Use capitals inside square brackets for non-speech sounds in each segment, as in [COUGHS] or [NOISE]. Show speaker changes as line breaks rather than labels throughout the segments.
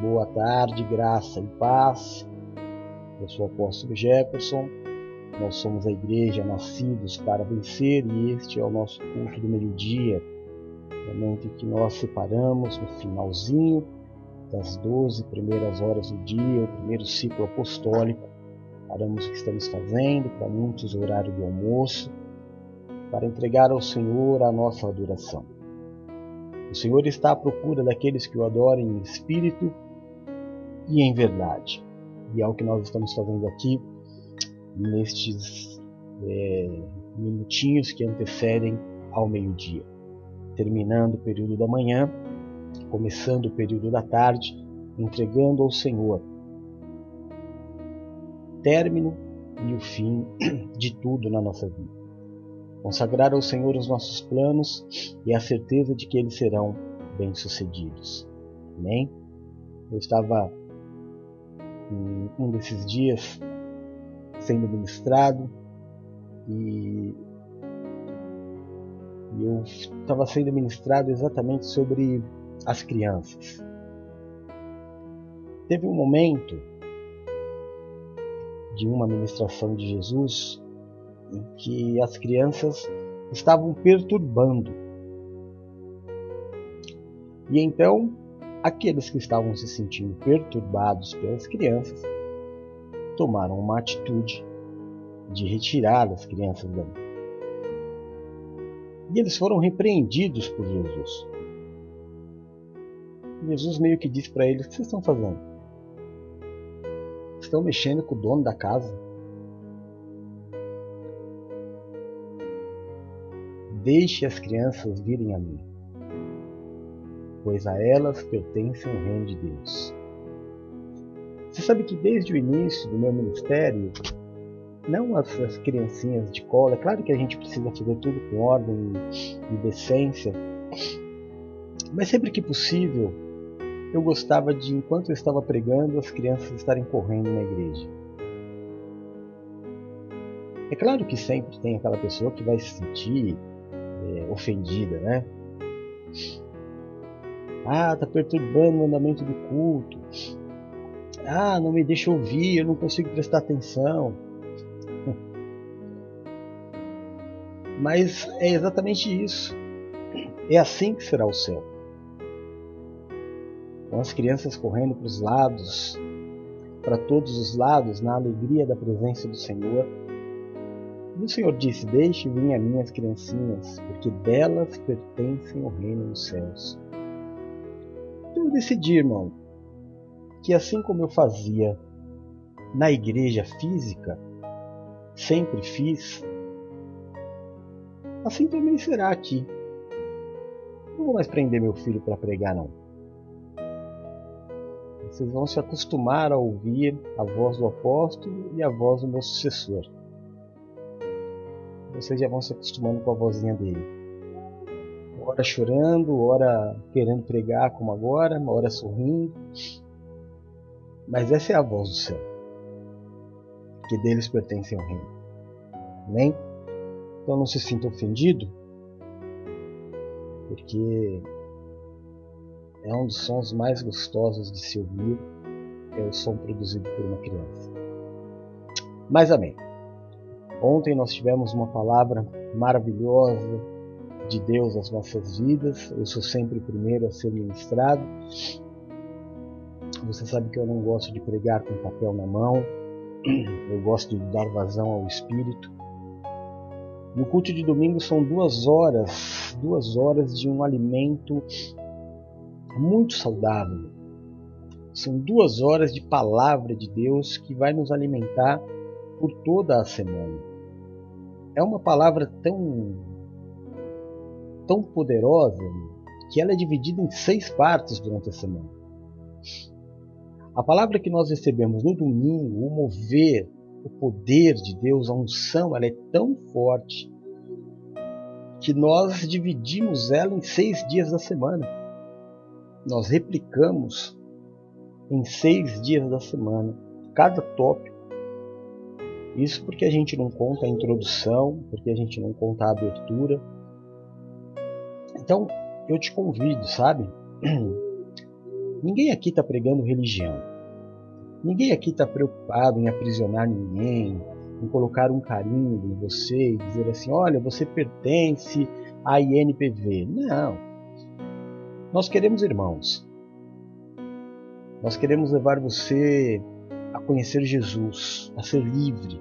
Boa tarde, graça e paz. Eu sou o apóstolo Jefferson. Nós somos a igreja Nascidos para Vencer e este é o nosso culto do meio-dia, momento em que nós separamos no finalzinho das 12 primeiras horas do dia, o primeiro ciclo apostólico. Paramos o que estamos fazendo, para muitos o horário do almoço, para entregar ao Senhor a nossa adoração. O Senhor está à procura daqueles que o adorem em espírito e em verdade. E é o que nós estamos fazendo aqui nestes é, minutinhos que antecedem ao meio-dia. Terminando o período da manhã, começando o período da tarde, entregando ao Senhor término e o fim de tudo na nossa vida consagrar ao Senhor os nossos planos e a certeza de que eles serão bem-sucedidos. Amém? Eu estava um desses dias sendo ministrado e eu estava sendo ministrado exatamente sobre as crianças. Teve um momento de uma ministração de Jesus em que as crianças estavam perturbando. E então, aqueles que estavam se sentindo perturbados pelas crianças tomaram uma atitude de retirar as crianças dali. E eles foram repreendidos por Jesus. Jesus meio que disse para eles: O que vocês estão fazendo? Estão mexendo com o dono da casa? Deixe as crianças virem a mim, pois a elas pertence o reino de Deus. Você sabe que desde o início do meu ministério, não as, as criancinhas de cola, é claro que a gente precisa fazer tudo com ordem e decência, mas sempre que possível, eu gostava de, enquanto eu estava pregando, as crianças estarem correndo na igreja. É claro que sempre tem aquela pessoa que vai se sentir é, ofendida, né? Ah, tá perturbando o andamento do culto. Ah, não me deixa ouvir, eu não consigo prestar atenção. [LAUGHS] Mas é exatamente isso. É assim que será o céu. Com as crianças correndo para os lados, para todos os lados, na alegria da presença do Senhor e o Senhor disse: Deixe vir a minhas criancinhas, porque delas pertencem o reino dos céus. Eu decidi, irmão, que assim como eu fazia na igreja física, sempre fiz, assim também será aqui. Não vou mais prender meu filho para pregar, não. Vocês vão se acostumar a ouvir a voz do apóstolo e a voz do meu sucessor vocês já vão se acostumando com a vozinha dele. Hora chorando, hora querendo pregar como agora, hora sorrindo. Mas essa é a voz do céu, que deles pertence ao reino. Amém? Então não se sinta ofendido, porque é um dos sons mais gostosos de se ouvir, é o som produzido por uma criança. Mas amém. Ontem nós tivemos uma palavra maravilhosa de Deus às nossas vidas. Eu sou sempre o primeiro a ser ministrado. Você sabe que eu não gosto de pregar com papel na mão. Eu gosto de dar vazão ao Espírito. No culto de domingo são duas horas, duas horas de um alimento muito saudável. São duas horas de palavra de Deus que vai nos alimentar por toda a semana é uma palavra tão tão poderosa que ela é dividida em seis partes durante a semana. A palavra que nós recebemos no domingo, o mover, o poder de Deus, a unção, ela é tão forte que nós dividimos ela em seis dias da semana. Nós replicamos em seis dias da semana cada tópico isso porque a gente não conta a introdução, porque a gente não conta a abertura. Então, eu te convido, sabe? [CLEARS THROAT] Ninguém aqui está pregando religião. Ninguém aqui está preocupado em aprisionar ninguém, em colocar um carimbo em você e dizer assim: olha, você pertence à INPV. Não. Nós queremos irmãos. Nós queremos levar você a conhecer Jesus, a ser livre,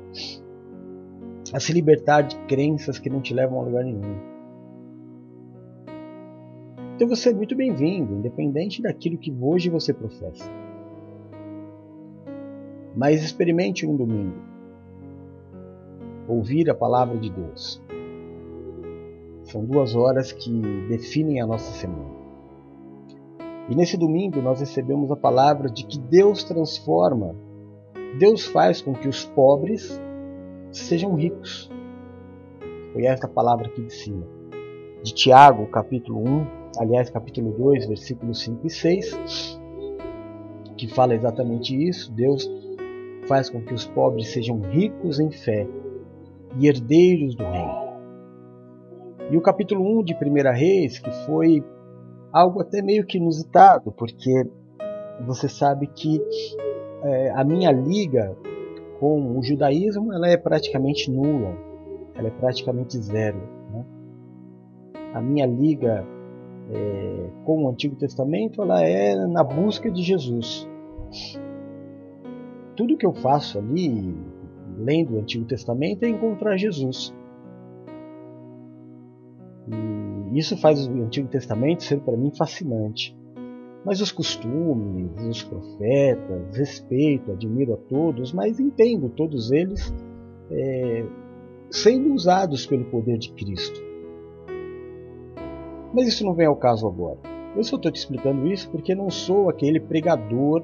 a se libertar de crenças que não te levam a lugar nenhum. Então você é muito bem-vindo, independente daquilo que hoje você professa. Mas experimente um domingo. Ouvir a palavra de Deus. São duas horas que definem a nossa semana. E nesse domingo nós recebemos a palavra de que Deus transforma, Deus faz com que os pobres sejam ricos. Foi esta palavra aqui de cima. De Tiago, capítulo 1, aliás, capítulo 2, versículos 5 e 6, que fala exatamente isso. Deus faz com que os pobres sejam ricos em fé e herdeiros do reino. E o capítulo 1 de 1 Reis, que foi algo até meio que inusitado, porque você sabe que é, a minha liga com o judaísmo ela é praticamente nula, ela é praticamente zero. A minha liga é, com o Antigo Testamento ela é na busca de Jesus. Tudo que eu faço ali, lendo o Antigo Testamento, é encontrar Jesus. E isso faz o Antigo Testamento ser para mim fascinante. Mas os costumes, os profetas, respeito, admiro a todos, mas entendo todos eles é, sendo usados pelo poder de Cristo. Mas isso não vem ao caso agora. Eu só estou te explicando isso porque não sou aquele pregador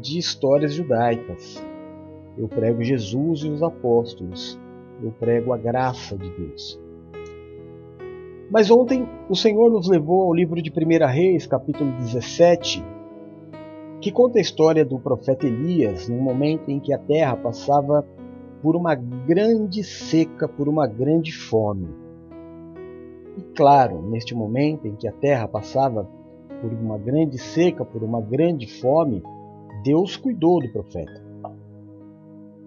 de histórias judaicas. Eu prego Jesus e os apóstolos. Eu prego a graça de Deus. Mas ontem o Senhor nos levou ao livro de 1 Reis, capítulo 17, que conta a história do profeta Elias num momento em que a terra passava por uma grande seca, por uma grande fome. E claro, neste momento em que a terra passava por uma grande seca, por uma grande fome, Deus cuidou do profeta.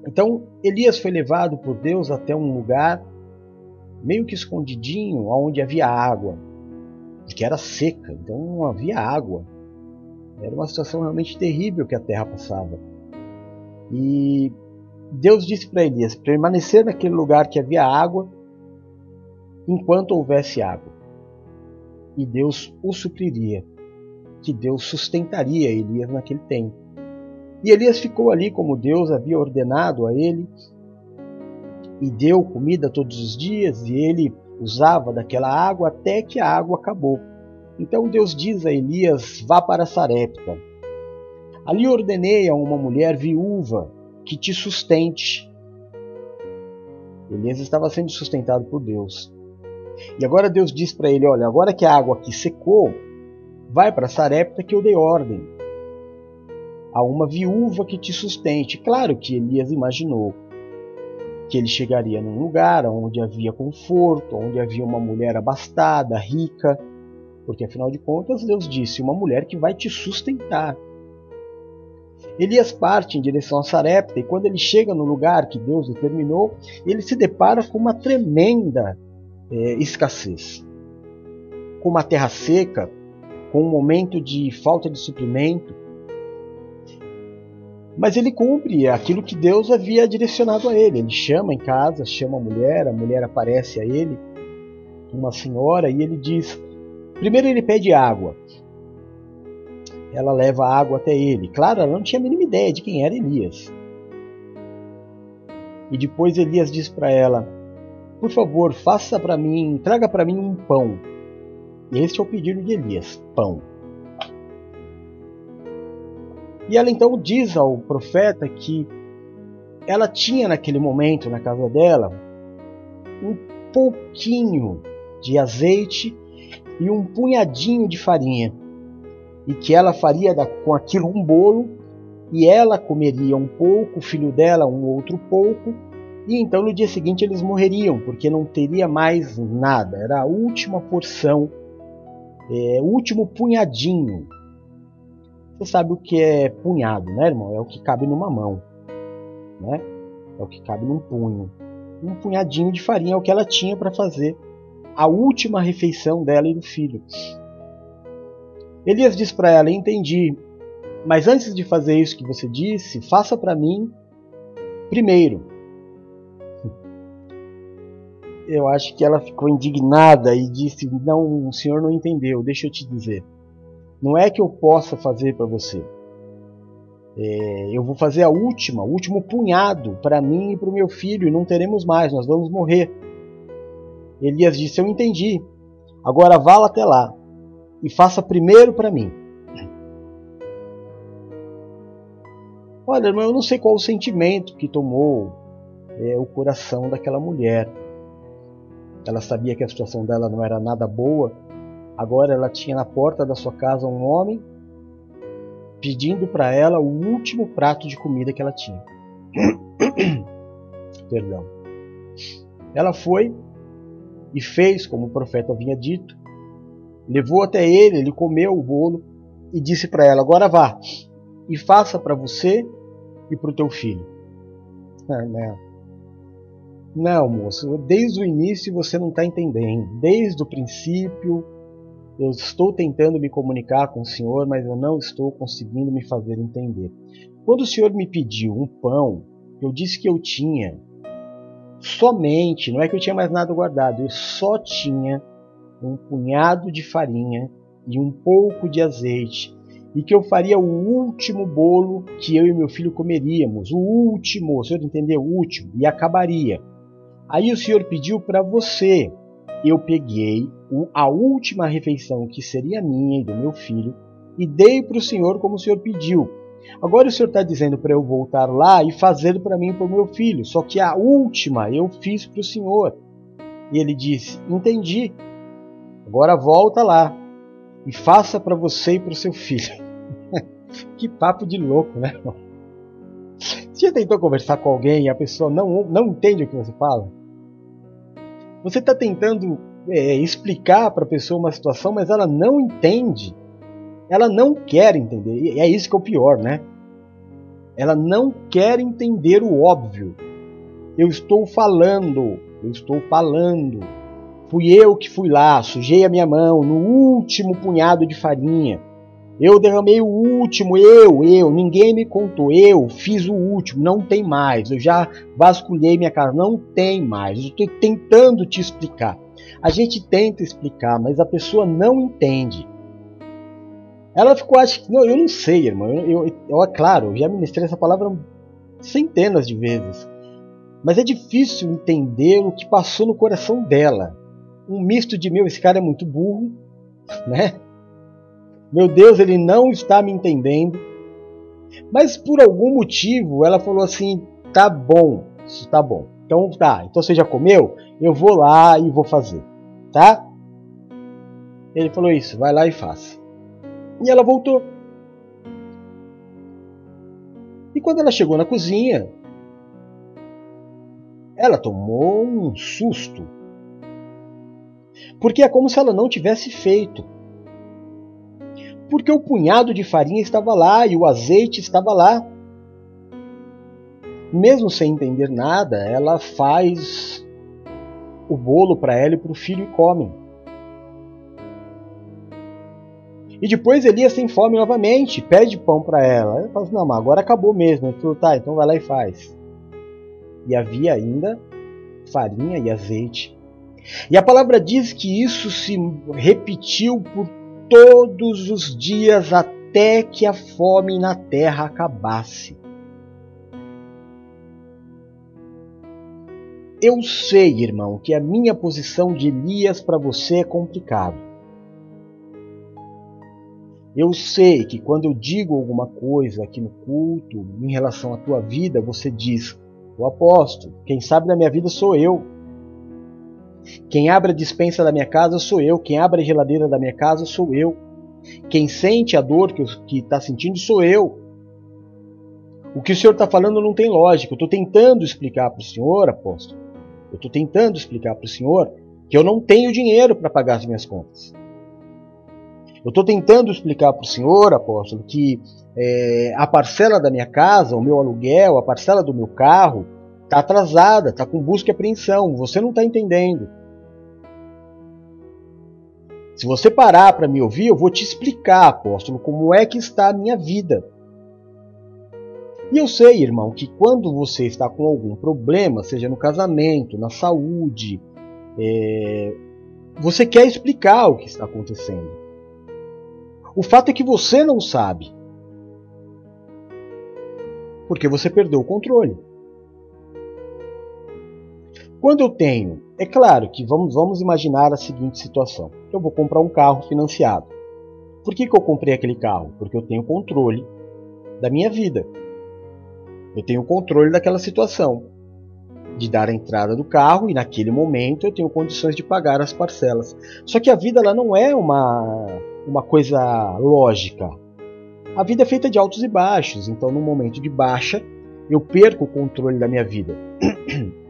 Então Elias foi levado por Deus até um lugar meio que escondidinho, onde havia água, que era seca, então não havia água. Era uma situação realmente terrível que a terra passava. E Deus disse para Elias permanecer naquele lugar que havia água enquanto houvesse água. E Deus o supriria, que Deus sustentaria Elias naquele tempo. E Elias ficou ali como Deus havia ordenado a ele, e deu comida todos os dias, e ele usava daquela água até que a água acabou. Então Deus diz a Elias: Vá para Sarepta. Ali ordenei a uma mulher viúva que te sustente. Elias estava sendo sustentado por Deus. E agora Deus diz para ele: Olha, agora que a água aqui secou, vai para Sarepta que eu dei ordem a uma viúva que te sustente. Claro que Elias imaginou que ele chegaria num lugar onde havia conforto, onde havia uma mulher abastada, rica, porque afinal de contas Deus disse: uma mulher que vai te sustentar. Elias parte em direção a Sarepta e quando ele chega no lugar que Deus determinou, ele se depara com uma tremenda é, escassez, com uma terra seca, com um momento de falta de suprimento, mas ele cumpre aquilo que Deus havia direcionado a ele. Ele chama em casa, chama a mulher, a mulher aparece a ele, uma senhora, e ele diz: primeiro ele pede água. Ela leva água até ele. Claro, ela não tinha a mínima ideia de quem era Elias. E depois Elias diz para ela: Por favor, faça para mim, traga para mim um pão. Este é o pedido de Elias: pão. E ela então diz ao profeta que ela tinha naquele momento na casa dela um pouquinho de azeite e um punhadinho de farinha, e que ela faria com aquilo um bolo, e ela comeria um pouco, o filho dela um outro pouco, e então no dia seguinte eles morreriam, porque não teria mais nada, era a última porção, é, o último punhadinho Você sabe o que é punhado, né, irmão? É o que cabe numa mão, né? É o que cabe num punho. Um punhadinho de farinha é o que ela tinha para fazer a última refeição dela e do filho. Elias diz para ela: Entendi, mas antes de fazer isso que você disse, faça para mim primeiro. Eu acho que ela ficou indignada e disse: Não, o senhor não entendeu, deixa eu te dizer. Não é que eu possa fazer para você. É, eu vou fazer a última, o último punhado para mim e para o meu filho, e não teremos mais, nós vamos morrer. Elias disse: Eu entendi. Agora vá até lá e faça primeiro para mim. Olha, irmão, eu não sei qual o sentimento que tomou é, o coração daquela mulher. Ela sabia que a situação dela não era nada boa. Agora ela tinha na porta da sua casa um homem pedindo para ela o último prato de comida que ela tinha. [COUGHS] Perdão. Ela foi e fez como o profeta havia dito. Levou até ele, ele comeu o bolo e disse para ela: Agora vá e faça para você e para o teu filho. Ah, não. Não, moço, desde o início você não está entendendo. Desde o princípio eu estou tentando me comunicar com o Senhor, mas eu não estou conseguindo me fazer entender. Quando o Senhor me pediu um pão, eu disse que eu tinha somente, não é que eu tinha mais nada guardado, eu só tinha um punhado de farinha e um pouco de azeite, e que eu faria o último bolo que eu e meu filho comeríamos, o último, o senhor entendeu? O último, e acabaria. Aí o senhor pediu para você, eu peguei a última refeição que seria minha e do meu filho e dei para o senhor como o senhor pediu. Agora o senhor está dizendo para eu voltar lá e fazer para mim e para o meu filho. Só que a última eu fiz para o senhor. E ele disse: Entendi. Agora volta lá e faça para você e para o seu filho. [LAUGHS] que papo de louco, né? Você já tentou conversar com alguém e a pessoa não, não entende o que você fala? Você está tentando é, explicar para a pessoa uma situação, mas ela não entende ela não quer entender. E é isso que é o pior, né? Ela não quer entender o óbvio. Eu estou falando, eu estou falando. Fui eu que fui lá, sujei a minha mão no último punhado de farinha. Eu derramei o último, eu, eu, ninguém me contou, eu fiz o último, não tem mais. Eu já vasculhei minha casa, não tem mais. Eu estou tentando te explicar. A gente tenta explicar, mas a pessoa não entende. Ela ficou, acho que. Não, eu não sei, irmão. Eu, eu, eu, é claro, eu já ministrei essa palavra centenas de vezes. Mas é difícil entender o que passou no coração dela. Um misto de meu, esse cara é muito burro, né? Meu Deus, ele não está me entendendo. Mas por algum motivo ela falou assim: tá bom, tá bom. Então tá, então você já comeu? Eu vou lá e vou fazer, tá? Ele falou isso, vai lá e faça. E ela voltou. E quando ela chegou na cozinha, ela tomou um susto. Porque é como se ela não tivesse feito. Porque o punhado de farinha estava lá e o azeite estava lá. Mesmo sem entender nada, ela faz o bolo para ela e para o filho e comem. E depois Elias tem fome novamente, pede pão para ela. Ela fala assim, não, mas agora acabou mesmo. Falou, tá, então vai lá e faz. E havia ainda farinha e azeite. E a palavra diz que isso se repetiu por todos os dias até que a fome na terra acabasse. Eu sei, irmão, que a minha posição de Elias para você é complicado. Eu sei que quando eu digo alguma coisa aqui no culto em relação à tua vida, você diz: o apóstolo, quem sabe da minha vida sou eu. Quem abre a dispensa da minha casa sou eu. Quem abre a geladeira da minha casa sou eu. Quem sente a dor que está sentindo sou eu. O que o senhor está falando não tem lógica. Eu estou tentando explicar para o senhor, apóstolo. Eu estou tentando explicar para o senhor que eu não tenho dinheiro para pagar as minhas contas. Eu estou tentando explicar para o senhor, apóstolo, que é, a parcela da minha casa, o meu aluguel, a parcela do meu carro, está atrasada, está com busca e apreensão. Você não está entendendo. Se você parar para me ouvir, eu vou te explicar, apóstolo, como é que está a minha vida. E eu sei, irmão, que quando você está com algum problema, seja no casamento, na saúde, é, você quer explicar o que está acontecendo. O fato é que você não sabe. Porque você perdeu o controle. Quando eu tenho, é claro que vamos, vamos imaginar a seguinte situação: eu vou comprar um carro financiado. Por que, que eu comprei aquele carro? Porque eu tenho controle da minha vida. Eu tenho controle daquela situação, de dar a entrada do carro e naquele momento eu tenho condições de pagar as parcelas. Só que a vida ela não é uma, uma coisa lógica. A vida é feita de altos e baixos, então no momento de baixa eu perco o controle da minha vida. [CLEARS THROAT]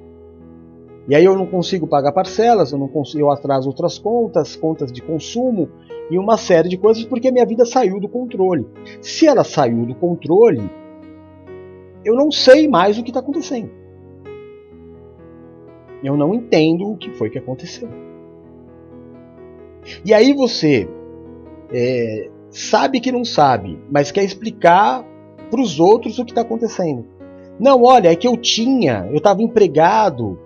E aí eu não consigo pagar parcelas, eu não consigo, eu atraso outras contas, contas de consumo e uma série de coisas porque a minha vida saiu do controle. Se ela saiu do controle, eu não sei mais o que está acontecendo. Eu não entendo o que foi que aconteceu. E aí você é, sabe que não sabe, mas quer explicar para os outros o que está acontecendo. Não, olha, é que eu tinha, eu estava empregado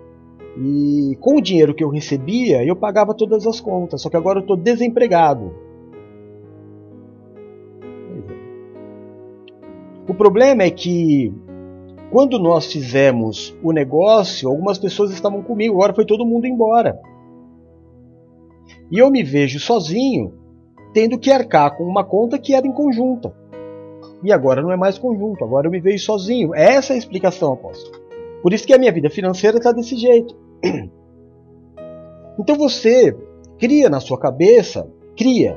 e com o dinheiro que eu recebia eu pagava todas as contas, só que agora eu estou desempregado. O problema é que quando nós fizemos o negócio, algumas pessoas estavam comigo, agora foi todo mundo embora. E eu me vejo sozinho, tendo que arcar com uma conta que era em conjunta. E agora não é mais conjunto, agora eu me vejo sozinho. Essa é a explicação, apóstolo. Por isso que a minha vida financeira está desse jeito. [CLEARS THROAT] Então você cria na sua cabeça, cria,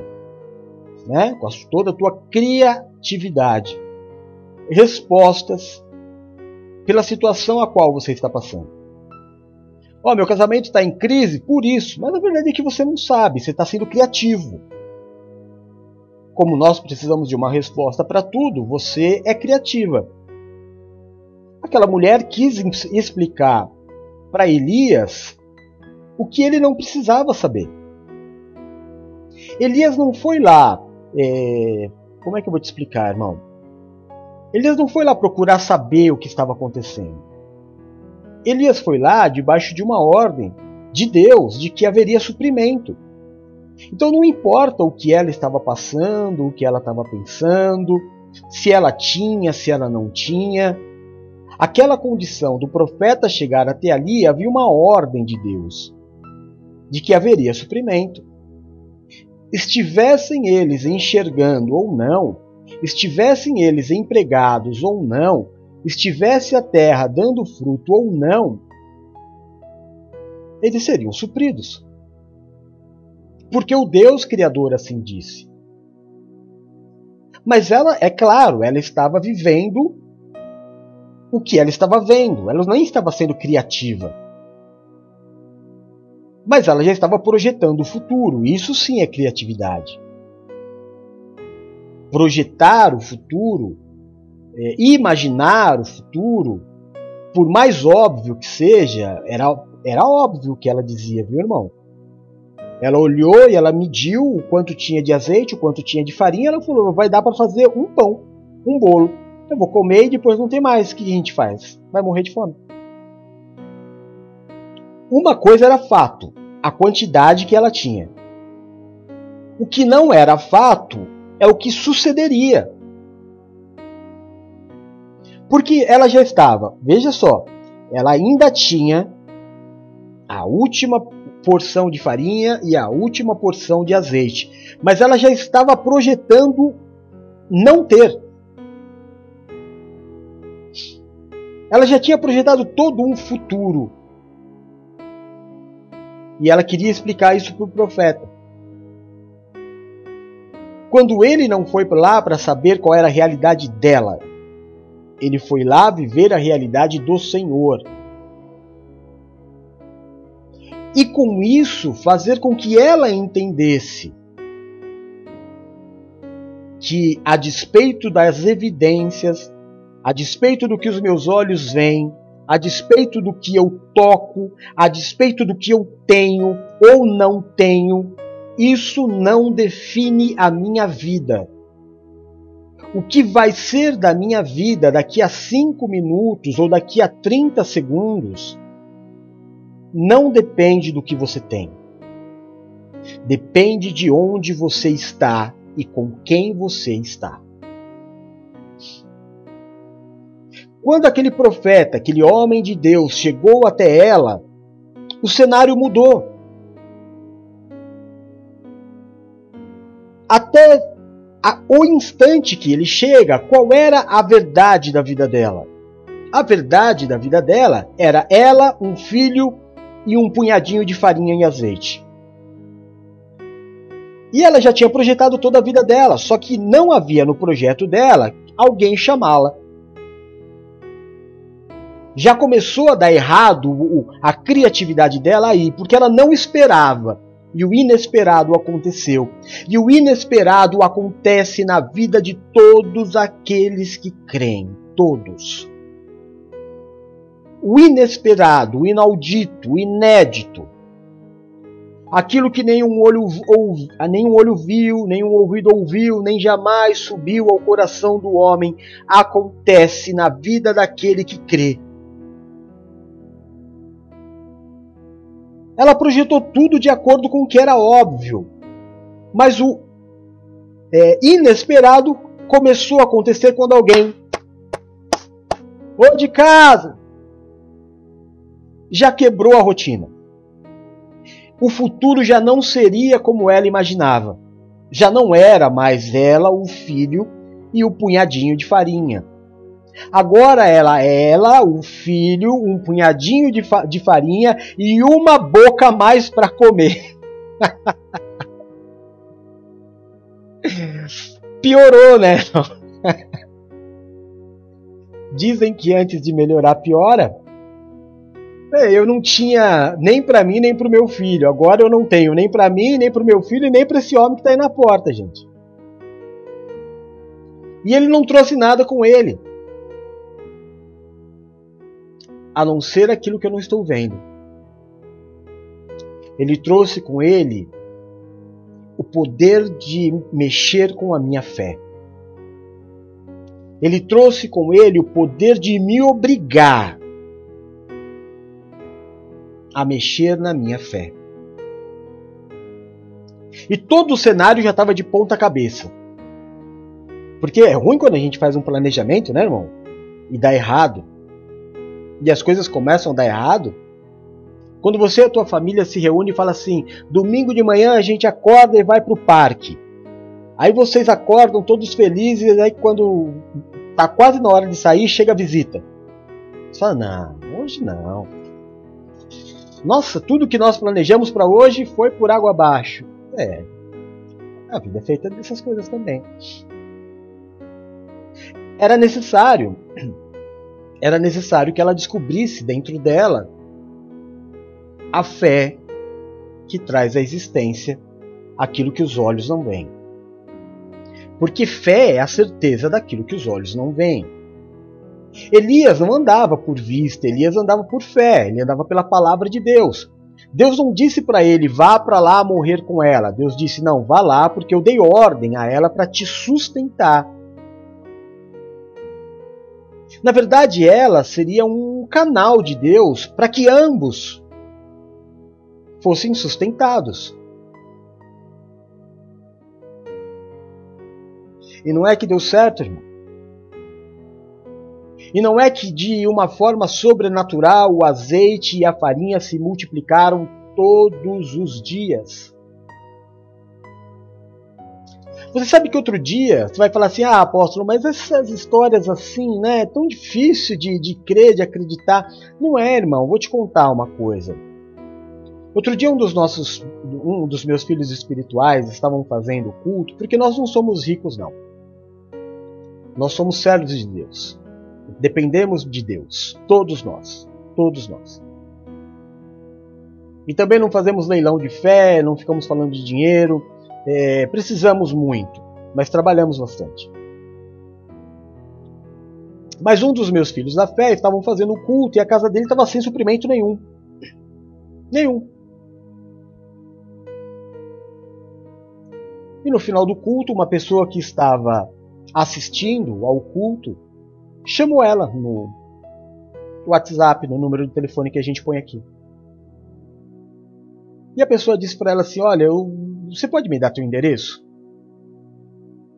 né, com toda a tua criatividade, respostas pela situação a qual você está passando. Ó, oh, meu casamento está em crise por isso, mas a verdade é que você não sabe, você está sendo criativo. Como nós precisamos de uma resposta para tudo, você é criativa. Aquela mulher quis explicar para Elias o que ele não precisava saber. Elias não foi lá. É... Como é que eu vou te explicar, irmão? Elias não foi lá procurar saber o que estava acontecendo. Elias foi lá debaixo de uma ordem de Deus de que haveria suprimento. Então não importa o que ela estava passando, o que ela estava pensando, se ela tinha, se ela não tinha. Aquela condição do profeta chegar até ali havia uma ordem de Deus de que haveria suprimento. Estivessem eles enxergando ou não, estivessem eles empregados ou não, estivesse a terra dando fruto ou não, eles seriam supridos. Porque o Deus Criador assim disse. Mas ela, é claro, ela estava vivendo o que ela estava vendo, ela nem estava sendo criativa. Mas ela já estava projetando o futuro, isso sim é criatividade projetar o futuro, é, imaginar o futuro, por mais óbvio que seja, era, era óbvio o que ela dizia, viu, irmão? Ela olhou e ela mediu o quanto tinha de azeite, o quanto tinha de farinha. Ela falou: vai dar para fazer um pão, um bolo. Eu vou comer e depois não tem mais. O que a gente faz? Vai morrer de fome. Uma coisa era fato: a quantidade que ela tinha. O que não era fato é o que sucederia. Porque ela já estava, veja só, ela ainda tinha a última porção de farinha e a última porção de azeite, mas ela já estava projetando não ter. Ela já tinha projetado todo um futuro. E ela queria explicar isso para o profeta. Quando ele não foi lá para saber qual era a realidade dela, ele foi lá viver a realidade do Senhor. E com isso fazer com que ela entendesse que, a despeito das evidências, a despeito do que os meus olhos veem, a despeito do que eu toco, a despeito do que eu tenho ou não tenho, isso não define a minha vida. O que vai ser da minha vida daqui a cinco minutos ou daqui a 30 segundos não depende do que você tem. Depende de onde você está e com quem você está. Quando aquele profeta, aquele homem de Deus chegou até ela, o cenário mudou. Até a, o instante que ele chega, qual era a verdade da vida dela? A verdade da vida dela era ela, um filho e um punhadinho de farinha e azeite. E ela já tinha projetado toda a vida dela, só que não havia no projeto dela alguém chamá-la já começou a dar errado a criatividade dela aí, porque ela não esperava. E o inesperado aconteceu. E o inesperado acontece na vida de todos aqueles que creem. Todos. O inesperado, o inaudito, o inédito. Aquilo que nenhum olho, ouv, nenhum olho viu, nenhum ouvido ouviu, nem jamais subiu ao coração do homem, acontece na vida daquele que crê. Ela projetou tudo de acordo com o que era óbvio. Mas o é, inesperado começou a acontecer quando alguém. Ô de casa! Já quebrou a rotina. O futuro já não seria como ela imaginava. Já não era mais ela, o filho e o punhadinho de farinha. Agora ela ela, o filho, um punhadinho de, fa de farinha e uma boca mais para comer. [LAUGHS] Piorou, né? [LAUGHS] Dizem que antes de melhorar piora. É, eu não tinha nem para mim nem para o meu filho. Agora eu não tenho nem para mim, nem para o meu filho e nem para esse homem que está aí na porta, gente. E ele não trouxe nada com ele a não ser aquilo que eu não estou vendo. Ele trouxe com ele o poder de mexer com a minha fé. Ele trouxe com ele o poder de me obrigar a mexer na minha fé. E todo o cenário já estava de ponta cabeça. Porque é ruim quando a gente faz um planejamento, né, irmão? E dá errado e as coisas começam a dar errado, quando você e a tua família se reúne e fala assim: domingo de manhã a gente acorda e vai para o parque. Aí vocês acordam todos felizes, aí quando tá quase na hora de sair, chega a visita. Você fala: não, hoje não. Nossa, tudo que nós planejamos para hoje foi por água abaixo. É, a vida é feita dessas coisas também. Era necessário era necessário que ela descobrisse dentro dela a fé que traz à existência aquilo que os olhos não veem. Porque fé é a certeza daquilo que os olhos não veem. Elias não andava por vista, Elias andava por fé, ele andava pela palavra de Deus. Deus não disse para ele, vá para lá morrer com ela. Deus disse, não, vá lá porque eu dei ordem a ela para te sustentar. Na verdade, ela seria um canal de Deus para que ambos fossem sustentados. E não é que deu certo, irmão. E não é que de uma forma sobrenatural o azeite e a farinha se multiplicaram todos os dias. Você sabe que outro dia você vai falar assim: ah, apóstolo, mas essas histórias assim, né? É tão difícil de, de crer, de acreditar. Não é, irmão. Vou te contar uma coisa. Outro dia um dos nossos, um dos meus filhos espirituais estavam fazendo culto, porque nós não somos ricos não. Nós somos servos de Deus. Dependemos de Deus, todos nós, todos nós. E também não fazemos leilão de fé, não ficamos falando de dinheiro, é, precisamos muito. mas trabalhamos bastante. Mas um dos meus filhos da fé estavam fazendo o culto e a casa dele estava sem suprimento nenhum. Nenhum. E no final do culto, uma pessoa que estava assistindo ao culto chamou ela no WhatsApp, no número de telefone que a gente põe aqui. E a pessoa disse para ela assim: Olha, eu, você pode me dar teu endereço?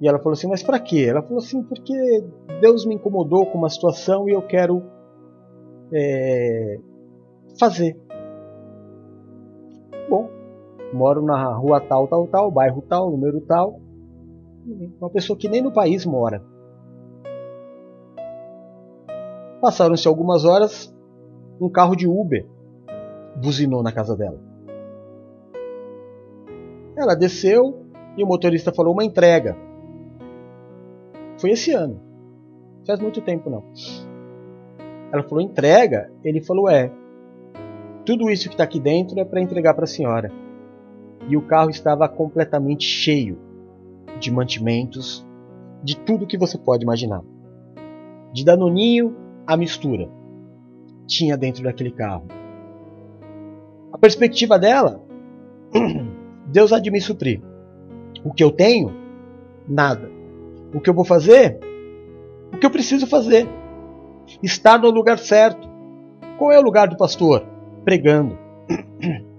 E ela falou assim: Mas para quê? Ela falou assim: Porque Deus me incomodou com uma situação e eu quero é, fazer. Bom, moro na rua tal, tal, tal, bairro tal, número tal. Uma pessoa que nem no país mora. Passaram-se algumas horas, um carro de Uber buzinou na casa dela. Ela desceu e o motorista falou uma entrega. Foi esse ano. Faz muito tempo não. Ela falou entrega. Ele falou é. Tudo isso que está aqui dentro é para entregar para a senhora. E o carro estava completamente cheio de mantimentos, de tudo que você pode imaginar. De danoninho a mistura. Tinha dentro daquele carro. A perspectiva dela, [CLEARS THROAT] Deus há de me suprir. O que eu tenho? Nada. O que eu vou fazer? O que eu preciso fazer? Estar no lugar certo. Qual é o lugar do pastor? Pregando. [CLEARS THROAT]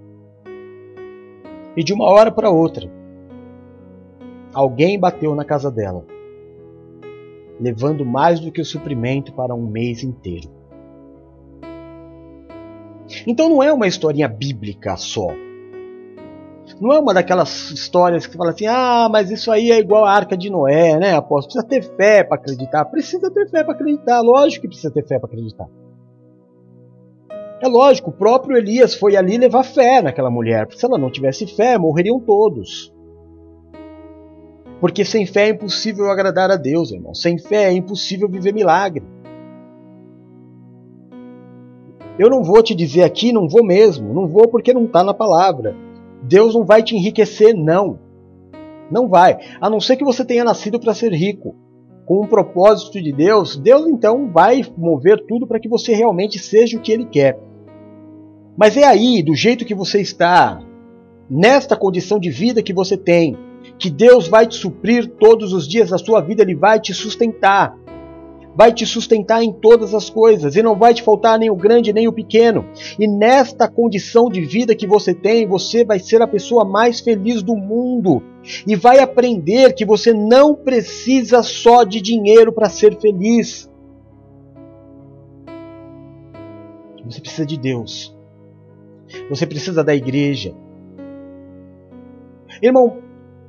E de uma hora para outra, alguém bateu na casa dela, levando mais do que o suprimento para um mês inteiro. Então não é uma historinha bíblica só. Não é uma daquelas histórias que fala assim, ah, mas isso aí é igual a arca de Noé, né, apóstolo? Precisa ter fé para acreditar. Precisa ter fé para acreditar, lógico que precisa ter fé para acreditar. É lógico, o próprio Elias foi ali levar fé naquela mulher, porque se ela não tivesse fé, morreriam todos. Porque sem fé é impossível agradar a Deus, irmão. Sem fé é impossível viver milagre. Eu não vou te dizer aqui, não vou mesmo, não vou porque não está na palavra. Deus não vai te enriquecer, não. Não vai. A não ser que você tenha nascido para ser rico. Com um propósito de Deus, Deus então vai mover tudo para que você realmente seja o que Ele quer. Mas é aí, do jeito que você está, nesta condição de vida que você tem, que Deus vai te suprir todos os dias da sua vida, Ele vai te sustentar vai te sustentar em todas as coisas e não vai te faltar nem o grande nem o pequeno. E nesta condição de vida que você tem, você vai ser a pessoa mais feliz do mundo e vai aprender que você não precisa só de dinheiro para ser feliz. Você precisa de Deus. Você precisa da igreja. Irmão,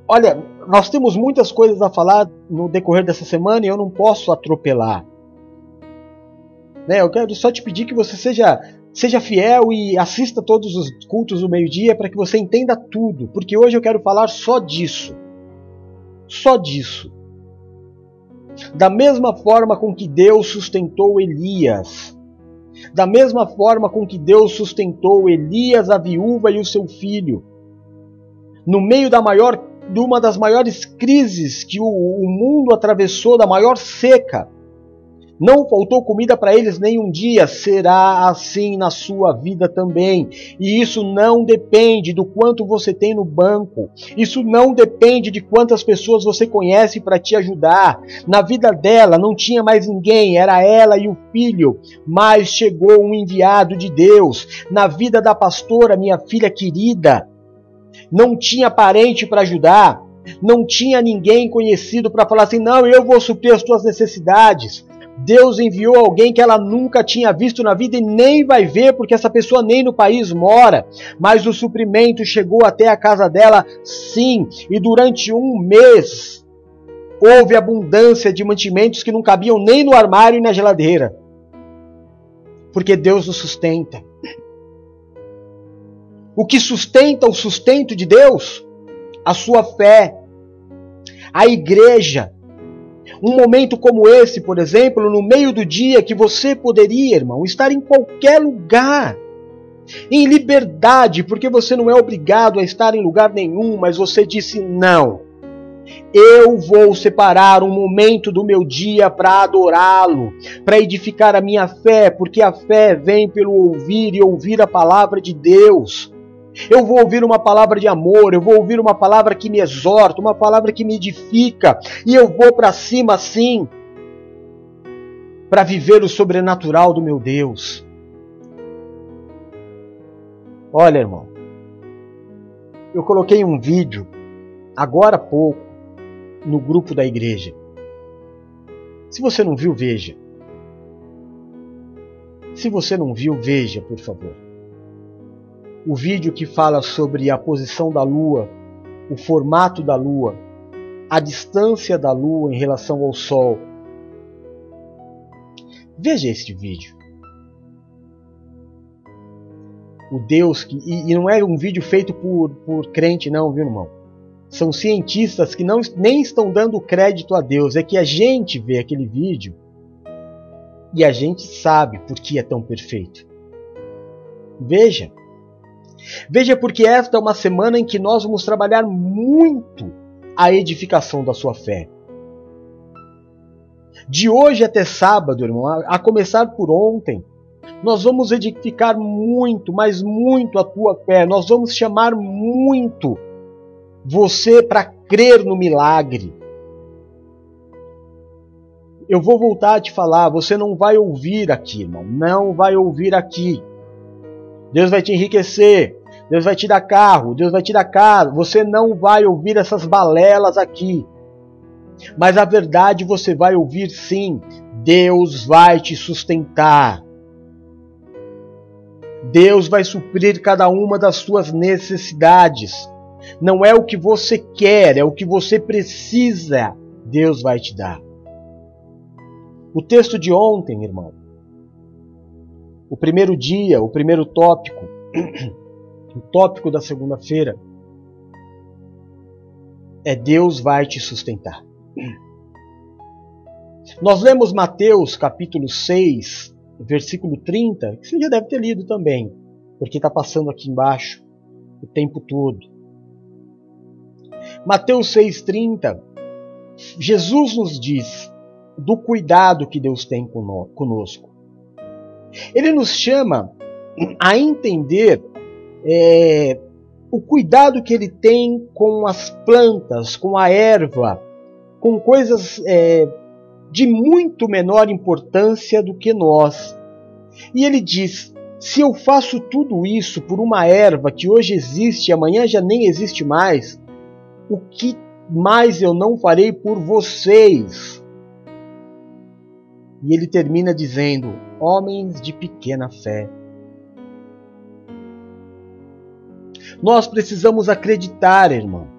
olha, nós temos muitas coisas a falar no decorrer dessa semana e eu não posso atropelar. Né, eu quero só te pedir que você seja, seja fiel e assista todos os cultos do meio-dia para que você entenda tudo, porque hoje eu quero falar só disso. Só disso. Da mesma forma com que Deus sustentou Elias, da mesma forma com que Deus sustentou Elias, a viúva e o seu filho, no meio da maior de uma das maiores crises que o, o mundo atravessou, da maior seca. Não faltou comida para eles nem um dia, será assim na sua vida também. E isso não depende do quanto você tem no banco, isso não depende de quantas pessoas você conhece para te ajudar. Na vida dela não tinha mais ninguém, era ela e o filho, mas chegou um enviado de Deus. Na vida da pastora, minha filha querida, não tinha parente para ajudar, não tinha ninguém conhecido para falar assim: não, eu vou suprir as tuas necessidades. Deus enviou alguém que ela nunca tinha visto na vida e nem vai ver, porque essa pessoa nem no país mora. Mas o suprimento chegou até a casa dela, sim, e durante um mês houve abundância de mantimentos que não cabiam nem no armário e na geladeira. Porque Deus o sustenta o que sustenta o sustento de Deus? A sua fé, a igreja. Um momento como esse, por exemplo, no meio do dia, que você poderia, irmão, estar em qualquer lugar, em liberdade, porque você não é obrigado a estar em lugar nenhum, mas você disse não. Eu vou separar um momento do meu dia para adorá-lo, para edificar a minha fé, porque a fé vem pelo ouvir e ouvir a palavra de Deus. Eu vou ouvir uma palavra de amor, eu vou ouvir uma palavra que me exorta, uma palavra que me edifica, e eu vou para cima sim, para viver o sobrenatural do meu Deus. Olha, irmão, eu coloquei um vídeo agora há pouco no grupo da igreja. Se você não viu, veja. Se você não viu, veja, por favor. O vídeo que fala sobre a posição da Lua, o formato da Lua, a distância da Lua em relação ao Sol. Veja este vídeo. O Deus que. E, e não é um vídeo feito por, por crente, não, viu, irmão? são cientistas que não, nem estão dando crédito a Deus. É que a gente vê aquele vídeo e a gente sabe por que é tão perfeito. Veja. Veja porque esta é uma semana em que nós vamos trabalhar muito a edificação da sua fé. De hoje até sábado, irmão, a começar por ontem, nós vamos edificar muito, mas muito a tua fé. Nós vamos chamar muito você para crer no milagre. Eu vou voltar a te falar, você não vai ouvir aqui, irmão. Não vai ouvir aqui. Deus vai te enriquecer. Deus vai te dar carro, Deus vai te dar casa. Você não vai ouvir essas balelas aqui. Mas a verdade você vai ouvir sim. Deus vai te sustentar. Deus vai suprir cada uma das suas necessidades. Não é o que você quer, é o que você precisa. Deus vai te dar. O texto de ontem, irmão, o primeiro dia, o primeiro tópico, [CLEARS THROAT] o tópico da segunda-feira, é Deus vai te sustentar. [CLEARS THROAT] Nós lemos Mateus capítulo 6, versículo 30, que você já deve ter lido também, porque está passando aqui embaixo o tempo todo. Mateus 6,30, Jesus nos diz do cuidado que Deus tem conosco. Ele nos chama a entender é, o cuidado que ele tem com as plantas, com a erva, com coisas é, de muito menor importância do que nós. E ele diz: se eu faço tudo isso por uma erva que hoje existe e amanhã já nem existe mais, o que mais eu não farei por vocês? E ele termina dizendo: Homens de pequena fé. Nós precisamos acreditar, irmão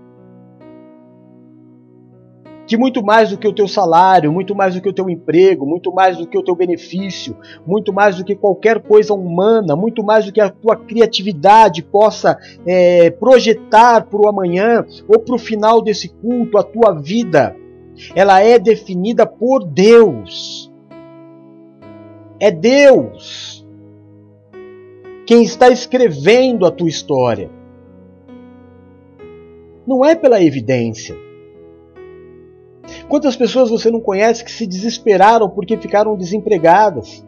que muito mais do que o teu salário, muito mais do que o teu emprego, muito mais do que o teu benefício, muito mais do que qualquer coisa humana, muito mais do que a tua criatividade possa é, projetar para o amanhã ou para o final desse culto, a tua vida, ela é definida por Deus. É Deus quem está escrevendo a tua história. Não é pela evidência Quantas pessoas você não conhece que se desesperaram porque ficaram desempregadas?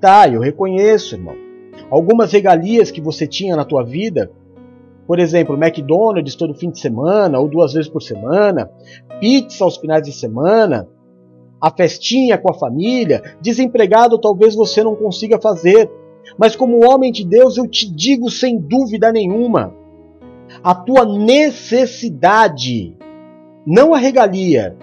Tá, eu reconheço, irmão. Algumas regalias que você tinha na tua vida, por exemplo, McDonald's todo fim de semana ou duas vezes por semana, pizza aos finais de semana, a festinha com a família, desempregado talvez você não consiga fazer. Mas como homem de Deus, eu te digo sem dúvida nenhuma, a tua necessidade não a regalia,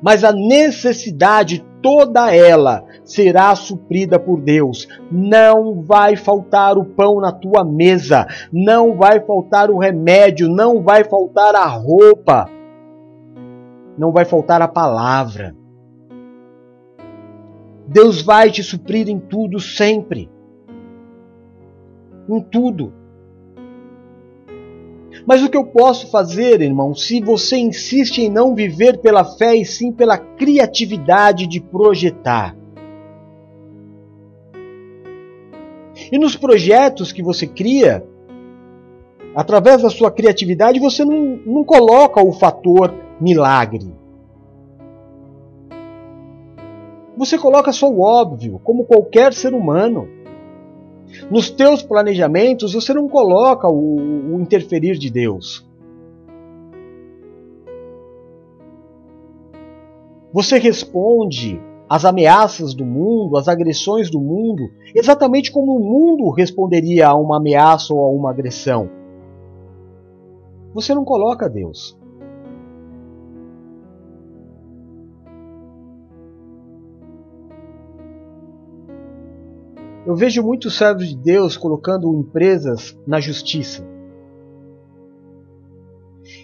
mas a necessidade toda ela será suprida por Deus. Não vai faltar o pão na tua mesa, não vai faltar o remédio, não vai faltar a roupa, não vai faltar a palavra. Deus vai te suprir em tudo sempre. Em tudo. Mas o que eu posso fazer, irmão, se você insiste em não viver pela fé e sim pela criatividade de projetar? E nos projetos que você cria, através da sua criatividade, você não, não coloca o fator milagre. Você coloca só o óbvio, como qualquer ser humano. Nos teus planejamentos, você não coloca o, o interferir de Deus. Você responde às ameaças do mundo, às agressões do mundo, exatamente como o mundo responderia a uma ameaça ou a uma agressão. Você não coloca Deus. Eu vejo muitos servos de Deus colocando empresas na justiça.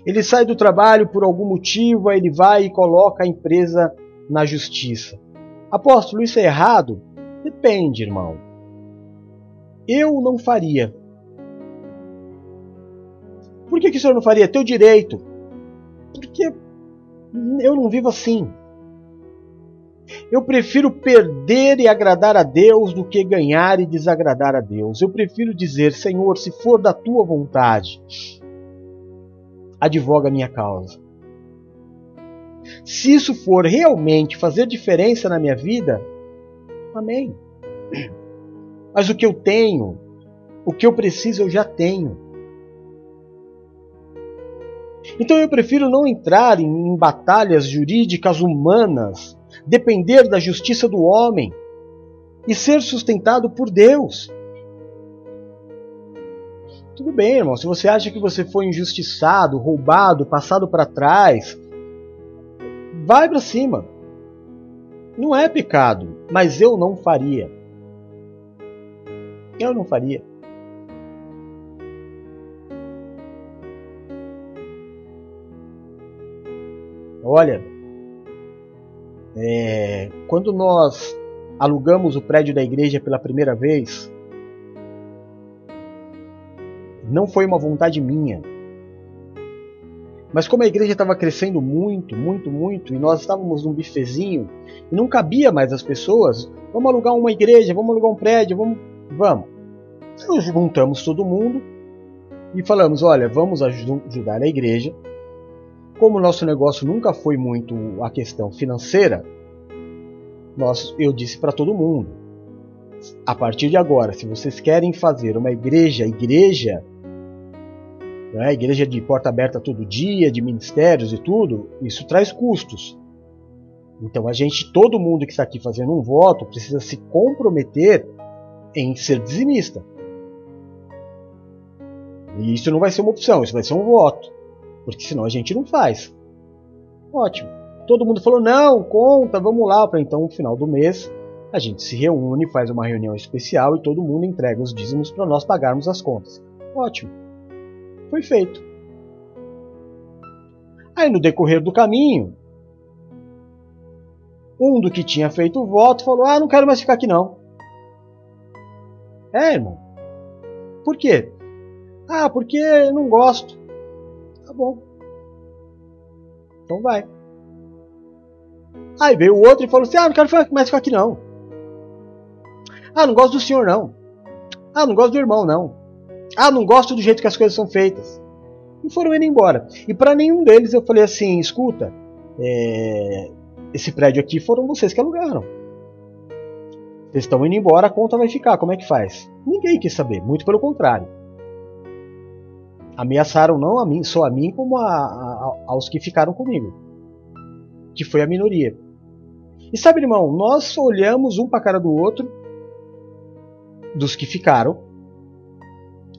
Ele sai do trabalho por algum motivo, aí ele vai e coloca a empresa na justiça. Apóstolo, isso é errado? Depende, irmão. Eu não faria. Por que, que o senhor não faria? Teu direito. Porque eu não vivo assim. Eu prefiro perder e agradar a Deus do que ganhar e desagradar a Deus. Eu prefiro dizer, Senhor, se for da tua vontade, advoga minha causa. Se isso for realmente fazer diferença na minha vida, amém. Mas o que eu tenho, o que eu preciso, eu já tenho. Então eu prefiro não entrar em, em batalhas jurídicas humanas, depender da justiça do homem e ser sustentado por Deus. Tudo bem, irmão, se você acha que você foi injustiçado, roubado, passado para trás, vai para cima. Não é pecado, mas eu não faria. Eu não faria. Olha, é, quando nós alugamos o prédio da igreja pela primeira vez, não foi uma vontade minha. Mas como a igreja estava crescendo muito, muito, muito, e nós estávamos num bifezinho, e não cabia mais as pessoas, vamos alugar uma igreja, vamos alugar um prédio, vamos. Vamos. Então juntamos todo mundo e falamos: olha, vamos ajudar a igreja. Como o nosso negócio nunca foi muito a questão financeira, nós, eu disse para todo mundo: a partir de agora, se vocês querem fazer uma igreja, igreja, né, igreja de porta aberta todo dia, de ministérios e tudo, isso traz custos. Então a gente, todo mundo que está aqui fazendo um voto, precisa se comprometer em ser dizimista. E isso não vai ser uma opção, isso vai ser um voto. Porque senão a gente não faz. Ótimo. Todo mundo falou, não, conta, vamos lá. Para então, no final do mês, a gente se reúne, faz uma reunião especial e todo mundo entrega os dízimos para nós pagarmos as contas. Ótimo. Foi feito. Aí no decorrer do caminho, um do que tinha feito o voto falou: Ah, não quero mais ficar aqui não. É, irmão. Por quê? Ah, porque não gosto. Tá bom. Então vai. Aí veio o outro e falou assim: Ah, não quero mais ficar aqui não. Ah, não gosto do senhor não. Ah, não gosto do irmão não. Ah, não gosto do jeito que as coisas são feitas. E foram indo embora. E para nenhum deles eu falei assim: escuta, é... esse prédio aqui foram vocês que alugaram. Vocês estão indo embora, a conta vai ficar. Como é que faz? Ninguém quis saber, muito pelo contrário. Ameaçaram não a mim, só a mim, como a, a, aos que ficaram comigo, que foi a minoria. E sabe, irmão, nós olhamos um para a cara do outro, dos que ficaram,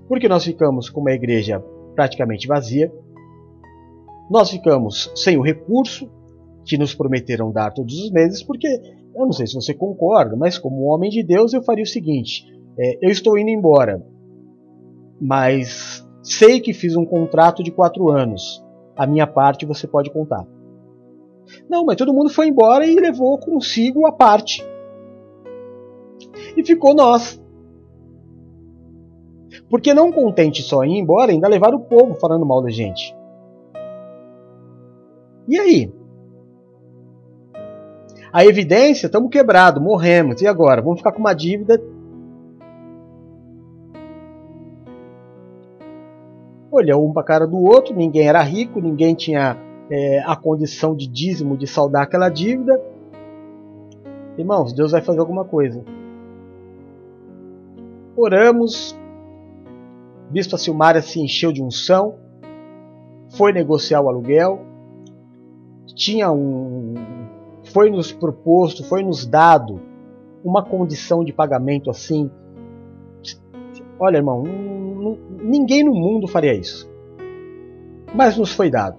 porque nós ficamos com uma igreja praticamente vazia, nós ficamos sem o recurso que nos prometeram dar todos os meses, porque eu não sei se você concorda, mas como homem de Deus eu faria o seguinte: é, eu estou indo embora, mas sei que fiz um contrato de quatro anos, a minha parte você pode contar. Não, mas todo mundo foi embora e levou consigo a parte. E ficou nós. Porque não contente só em ir embora, ainda levaram o povo falando mal da gente. E aí? A evidência, estamos quebrados, morremos. E agora? Vamos ficar com uma dívida. Olha um para a cara do outro, ninguém era rico, ninguém tinha é, a condição de dízimo, de saldar aquela dívida. Irmãos, Deus vai fazer alguma coisa. Oramos, Bispa Silmara se encheu de unção, foi negociar o aluguel, tinha um, foi nos proposto, foi nos dado uma condição de pagamento assim. Olha, irmão, ninguém no mundo faria isso. Mas nos foi dado.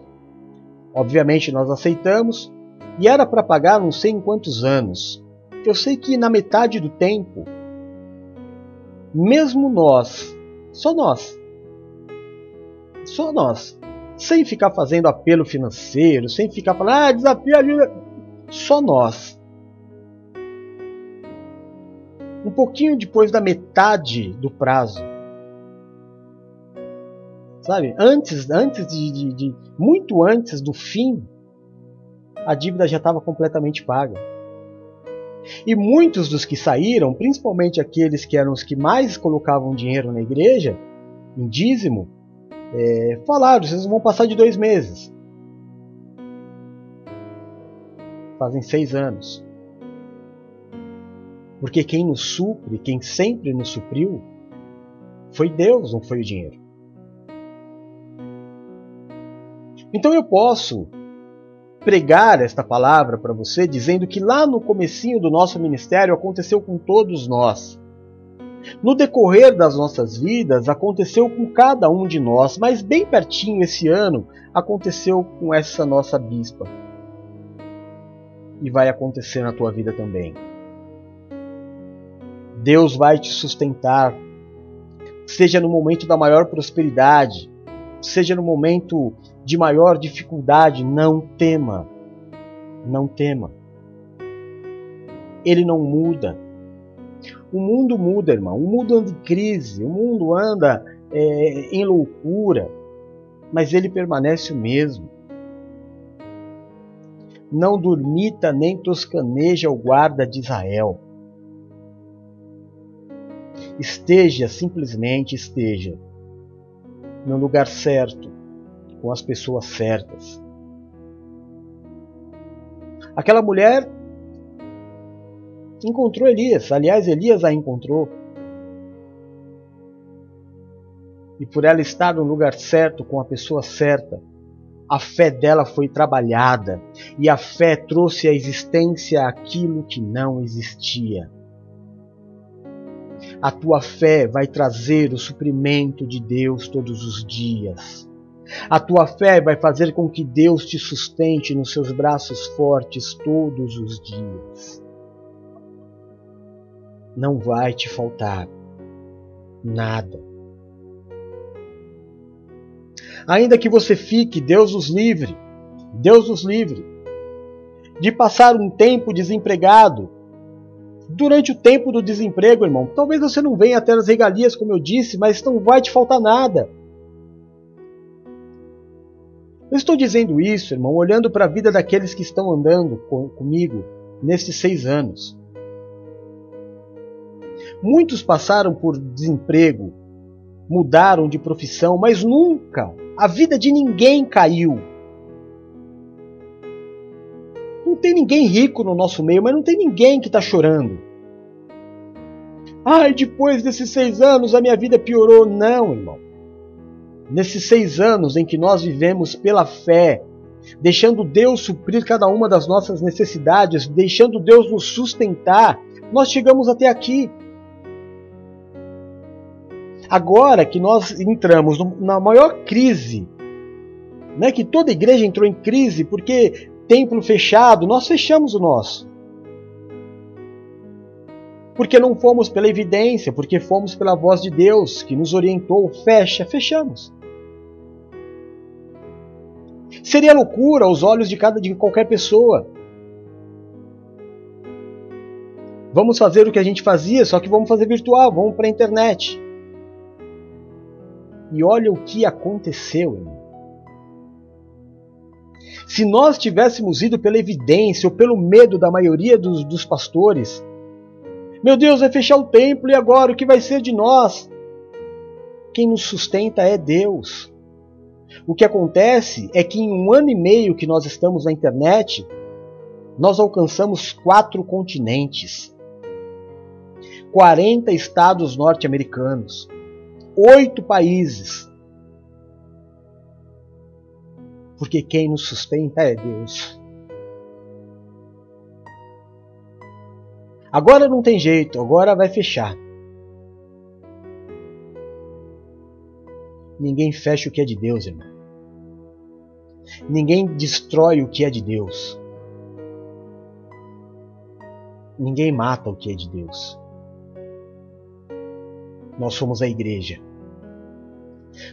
Obviamente nós aceitamos e era para pagar não sei em quantos anos. Eu sei que na metade do tempo, mesmo nós, só nós, só nós, sem ficar fazendo apelo financeiro, sem ficar falando, ah, desafio, ajuda, só nós. Um pouquinho depois da metade do prazo, sabe? Antes, antes de, de, de muito antes do fim, a dívida já estava completamente paga. E muitos dos que saíram, principalmente aqueles que eram os que mais colocavam dinheiro na igreja, em dízimo, é, falaram: vocês vão passar de dois meses. Fazem seis anos. Porque quem nos supre, quem sempre nos supriu, foi Deus, não foi o dinheiro. Então eu posso pregar esta palavra para você dizendo que lá no comecinho do nosso ministério aconteceu com todos nós. No decorrer das nossas vidas aconteceu com cada um de nós, mas bem pertinho esse ano aconteceu com essa nossa bispa. E vai acontecer na tua vida também. Deus vai te sustentar, seja no momento da maior prosperidade, seja no momento de maior dificuldade, não tema. Não tema. Ele não muda. O mundo muda, irmão. O mundo anda em crise, o mundo anda é, em loucura, mas ele permanece o mesmo. Não dormita nem toscaneja o guarda de Israel. Esteja, simplesmente esteja, no lugar certo, com as pessoas certas. Aquela mulher encontrou Elias, aliás, Elias a encontrou. E por ela estar no lugar certo, com a pessoa certa, a fé dela foi trabalhada e a fé trouxe à existência aquilo que não existia. A tua fé vai trazer o suprimento de Deus todos os dias. A tua fé vai fazer com que Deus te sustente nos seus braços fortes todos os dias. Não vai te faltar nada. Ainda que você fique, Deus os livre, Deus os livre, de passar um tempo desempregado. Durante o tempo do desemprego, irmão, talvez você não venha até as regalias, como eu disse, mas não vai te faltar nada. Eu estou dizendo isso, irmão, olhando para a vida daqueles que estão andando com, comigo nesses seis anos. Muitos passaram por desemprego, mudaram de profissão, mas nunca a vida de ninguém caiu. Não tem ninguém rico no nosso meio, mas não tem ninguém que está chorando. Ai, depois desses seis anos a minha vida piorou. Não, irmão nesses seis anos em que nós vivemos pela fé, deixando Deus suprir cada uma das nossas necessidades, deixando Deus nos sustentar, nós chegamos até aqui. Agora que nós entramos na maior crise, né, que toda igreja entrou em crise porque templo fechado, nós fechamos o nosso. Porque não fomos pela evidência, porque fomos pela voz de Deus que nos orientou, fecha, fechamos. Seria loucura aos olhos de cada de qualquer pessoa. Vamos fazer o que a gente fazia, só que vamos fazer virtual, vamos para a internet. E olha o que aconteceu. Irmão. Se nós tivéssemos ido pela evidência ou pelo medo da maioria dos, dos pastores, meu Deus, vai fechar o templo e agora o que vai ser de nós? Quem nos sustenta é Deus. O que acontece é que em um ano e meio que nós estamos na internet, nós alcançamos quatro continentes, 40 estados norte-americanos, oito países. Porque quem nos sustenta é Deus. Agora não tem jeito, agora vai fechar. Ninguém fecha o que é de Deus, irmão. Ninguém destrói o que é de Deus. Ninguém mata o que é de Deus. Nós somos a igreja.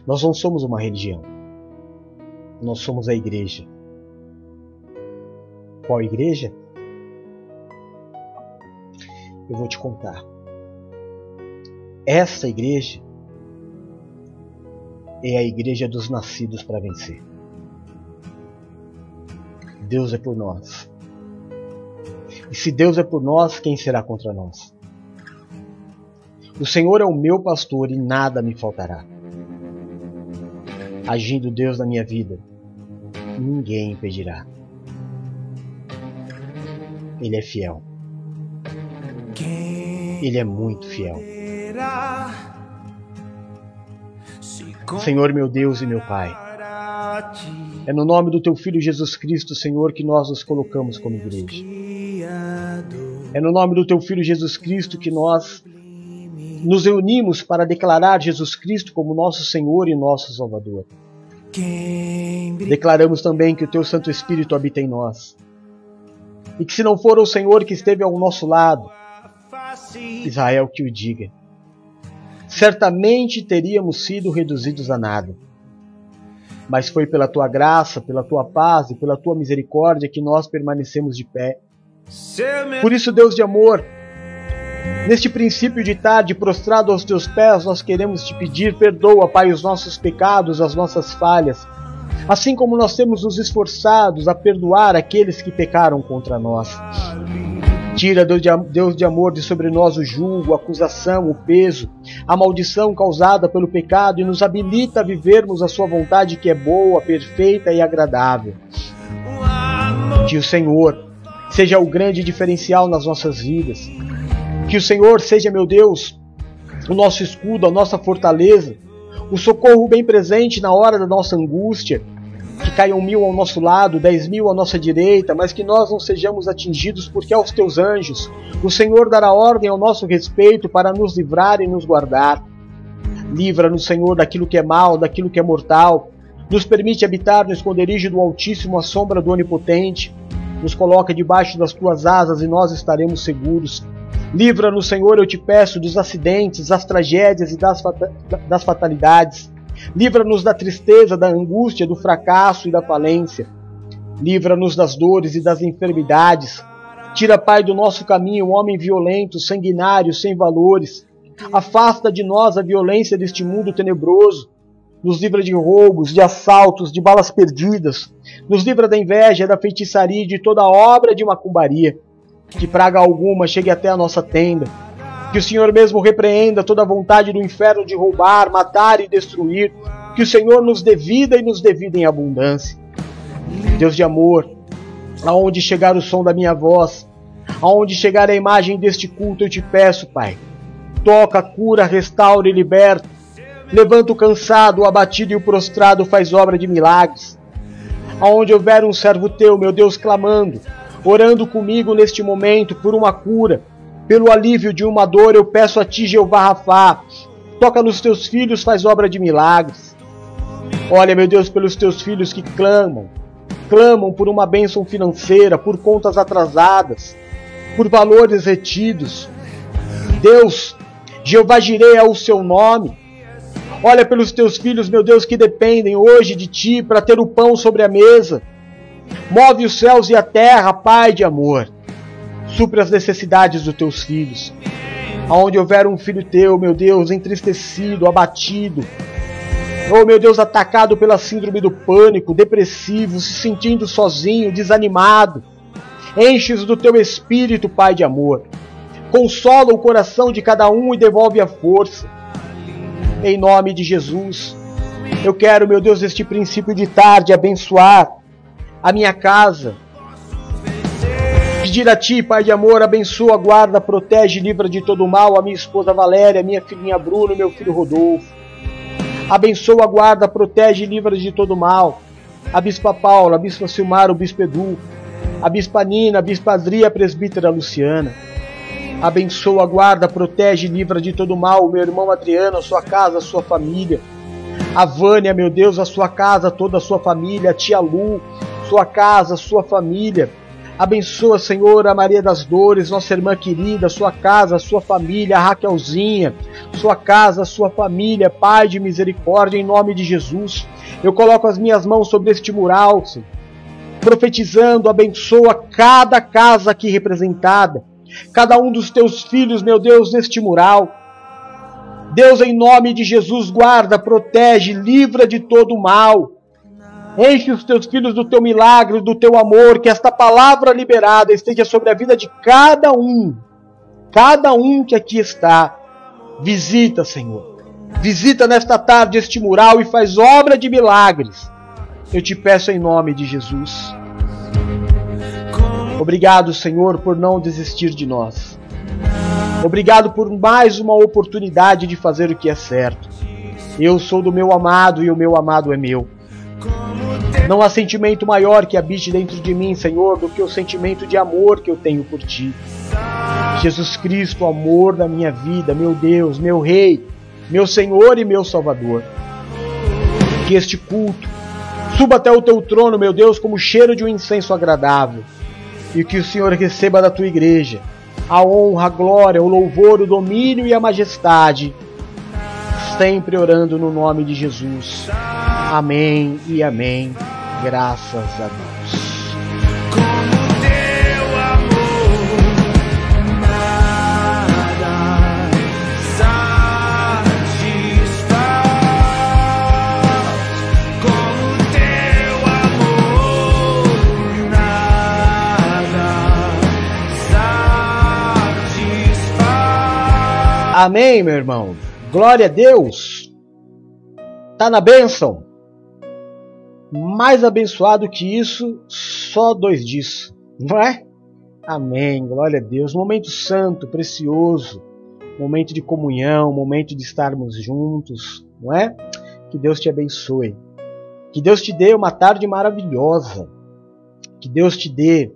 Nós não somos uma religião. Nós somos a igreja. Qual igreja? Eu vou te contar. Essa igreja é a igreja dos nascidos para vencer. Deus é por nós. E se Deus é por nós, quem será contra nós? O Senhor é o meu pastor e nada me faltará. Agindo Deus na minha vida, ninguém impedirá. Ele é fiel. Ele é muito fiel. Senhor meu Deus e meu Pai, é no nome do Teu Filho Jesus Cristo, Senhor, que nós nos colocamos como igreja. É no nome do Teu Filho Jesus Cristo que nós nos reunimos para declarar Jesus Cristo como nosso Senhor e nosso Salvador. Declaramos também que o Teu Santo Espírito habita em nós. E que se não for o Senhor que esteve ao nosso lado, Israel que o diga. Certamente teríamos sido reduzidos a nada. Mas foi pela tua graça, pela tua paz e pela tua misericórdia que nós permanecemos de pé. Por isso, Deus de amor, neste princípio de tarde, prostrado aos teus pés, nós queremos te pedir: perdoa, Pai, os nossos pecados, as nossas falhas, assim como nós temos nos esforçados a perdoar aqueles que pecaram contra nós. Tira, Deus de, amor, de sobre nós o julgo, a acusação, o peso, a maldição causada pelo pecado e nos habilita a vivermos a Sua vontade que é boa, perfeita e agradável. Que o Senhor seja o grande diferencial nas nossas vidas. Que o Senhor seja, meu Deus, o nosso escudo, a nossa fortaleza, o socorro bem presente na hora da nossa angústia que caiam mil ao nosso lado, dez mil à nossa direita, mas que nós não sejamos atingidos, porque aos teus anjos o Senhor dará ordem ao nosso respeito para nos livrar e nos guardar. Livra-nos, Senhor, daquilo que é mal, daquilo que é mortal. Nos permite habitar no esconderijo do Altíssimo, à sombra do Onipotente. Nos coloca debaixo das tuas asas e nós estaremos seguros. Livra-nos, Senhor, eu te peço, dos acidentes, das tragédias e das, das fatalidades. Livra-nos da tristeza, da angústia, do fracasso e da falência. Livra-nos das dores e das enfermidades. Tira, Pai, do nosso caminho o homem violento, sanguinário, sem valores. Afasta de nós a violência deste mundo tenebroso. Nos livra de roubos, de assaltos, de balas perdidas. Nos livra da inveja, da feitiçaria e de toda obra de macumbaria. Que praga alguma chegue até a nossa tenda que o Senhor mesmo repreenda toda a vontade do inferno de roubar, matar e destruir. Que o Senhor nos dê vida e nos dê vida em abundância. Deus de amor, aonde chegar o som da minha voz, aonde chegar a imagem deste culto, eu te peço, Pai. Toca, cura, restaura e liberta. Levanta o cansado, o abatido e o prostrado, faz obra de milagres. Aonde houver um servo teu, meu Deus, clamando, orando comigo neste momento por uma cura, pelo alívio de uma dor, eu peço a ti, Jeová Rafá. Toca nos teus filhos, faz obra de milagres. Olha, meu Deus, pelos teus filhos que clamam, clamam por uma bênção financeira, por contas atrasadas, por valores retidos. Deus, Jeová Jirei é o seu nome. Olha pelos teus filhos, meu Deus, que dependem hoje de ti para ter o pão sobre a mesa. Move os céus e a terra, Pai de amor. Supre as necessidades dos teus filhos. Aonde houver um filho teu, meu Deus, entristecido, abatido, oh meu Deus, atacado pela síndrome do pânico, depressivo, se sentindo sozinho, desanimado, enches do teu espírito, Pai de amor. Consola o coração de cada um e devolve a força. Em nome de Jesus, Eu quero, meu Deus, este princípio de tarde abençoar a minha casa. Pedir a Ti, Pai de amor, abençoa, guarda, protege, livra de todo mal a minha esposa Valéria, minha filhinha Bruno, meu filho Rodolfo. Abençoa, guarda, protege, livra de todo mal a Bispa Paula, a Bispa Silmar, o Bispo Edu, a Bispa Nina, a Bispa Adria, a Presbítera Luciana. Abençoa, guarda, protege, livra de todo mal o meu irmão Adriano, a sua casa, a sua família. A Vânia, meu Deus, a sua casa, toda a sua família. A tia Lu, sua casa, sua família. Abençoa, Senhor, a Maria das Dores, nossa irmã querida, sua casa, sua família, a Raquelzinha, sua casa, sua família, Pai de misericórdia, em nome de Jesus. Eu coloco as minhas mãos sobre este mural, Senhor, profetizando, abençoa cada casa aqui representada, cada um dos teus filhos, meu Deus, neste mural. Deus, em nome de Jesus, guarda, protege, livra de todo mal. Enche os teus filhos do teu milagre, do teu amor, que esta palavra liberada esteja sobre a vida de cada um, cada um que aqui está. Visita, Senhor. Visita nesta tarde este mural e faz obra de milagres. Eu te peço em nome de Jesus. Obrigado, Senhor, por não desistir de nós. Obrigado por mais uma oportunidade de fazer o que é certo. Eu sou do meu amado e o meu amado é meu. Não há sentimento maior que habite dentro de mim, Senhor, do que o sentimento de amor que eu tenho por ti. Jesus Cristo, amor da minha vida, meu Deus, meu Rei, meu Senhor e meu Salvador. Que este culto suba até o teu trono, meu Deus, como cheiro de um incenso agradável. E que o Senhor receba da tua igreja a honra, a glória, o louvor, o domínio e a majestade. Sempre orando no nome de Jesus. Amém e amém. Graças a Deus. Amém, meu irmão. Glória a Deus. Tá na bênção. Mais abençoado que isso, só dois disso, não é? Amém. Glória a Deus. Momento santo, precioso. Momento de comunhão, momento de estarmos juntos, não é? Que Deus te abençoe. Que Deus te dê uma tarde maravilhosa. Que Deus te dê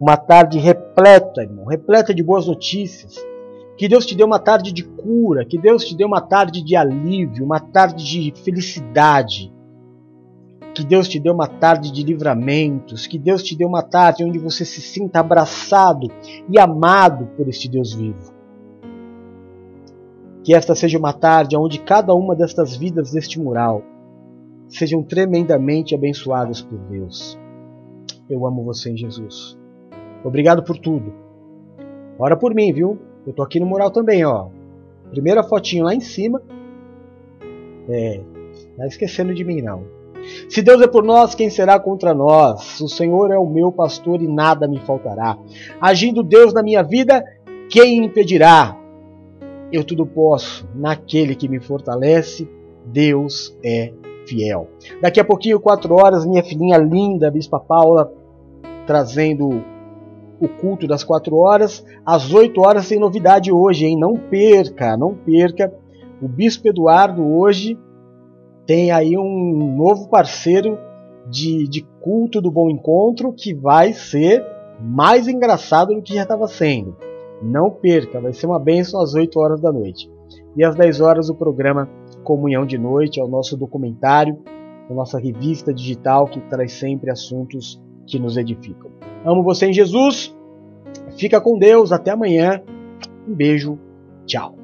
uma tarde repleta, irmão, repleta de boas notícias que Deus te dê uma tarde de cura, que Deus te dê uma tarde de alívio, uma tarde de felicidade. Que Deus te dê uma tarde de livramentos, que Deus te dê uma tarde onde você se sinta abraçado e amado por este Deus vivo. Que esta seja uma tarde onde cada uma destas vidas deste mural sejam tremendamente abençoadas por Deus. Eu amo você em Jesus. Obrigado por tudo. Ora por mim, viu? Eu tô aqui no mural também, ó. Primeira fotinho lá em cima. É, tá esquecendo de mim não. Se Deus é por nós, quem será contra nós? O Senhor é o meu pastor e nada me faltará. Agindo Deus na minha vida, quem impedirá? Eu tudo posso naquele que me fortalece. Deus é fiel. Daqui a pouquinho, quatro horas, minha filhinha linda, Bispa Paula, trazendo o culto das 4 horas. Às 8 horas tem novidade hoje, hein? Não perca, não perca. O Bispo Eduardo hoje tem aí um novo parceiro de, de culto do Bom Encontro que vai ser mais engraçado do que já estava sendo. Não perca, vai ser uma bênção às 8 horas da noite. E às 10 horas o programa Comunhão de Noite, é o nosso documentário, a nossa revista digital que traz sempre assuntos que nos edificam. Amo você em Jesus. Fica com Deus. Até amanhã. Um beijo. Tchau.